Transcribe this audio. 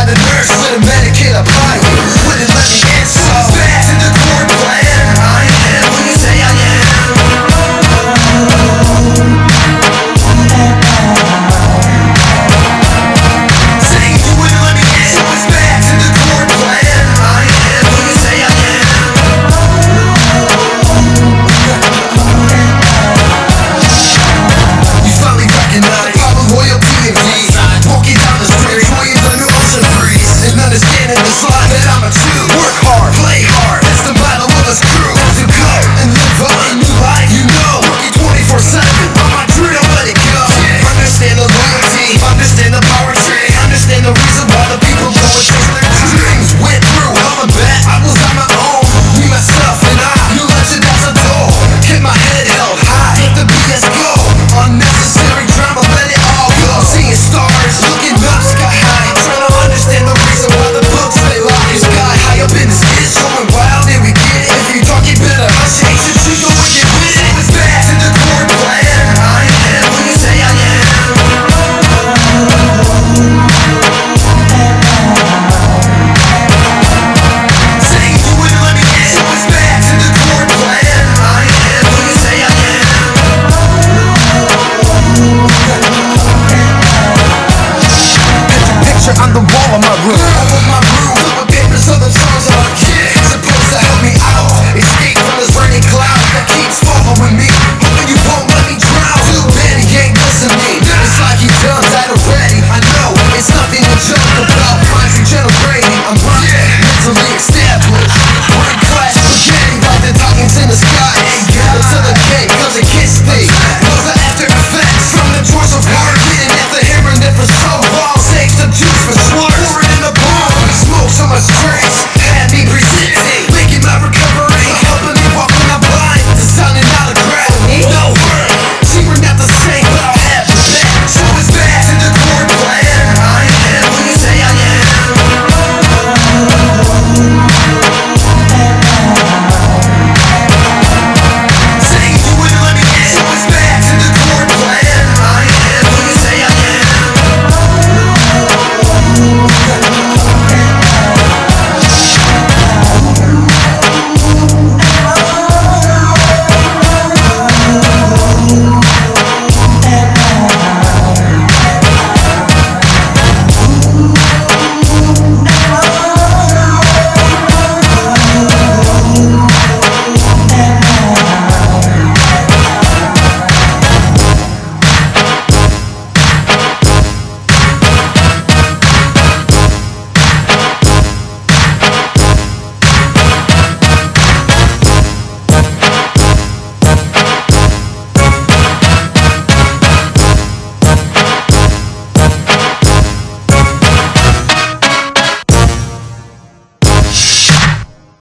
by the nurse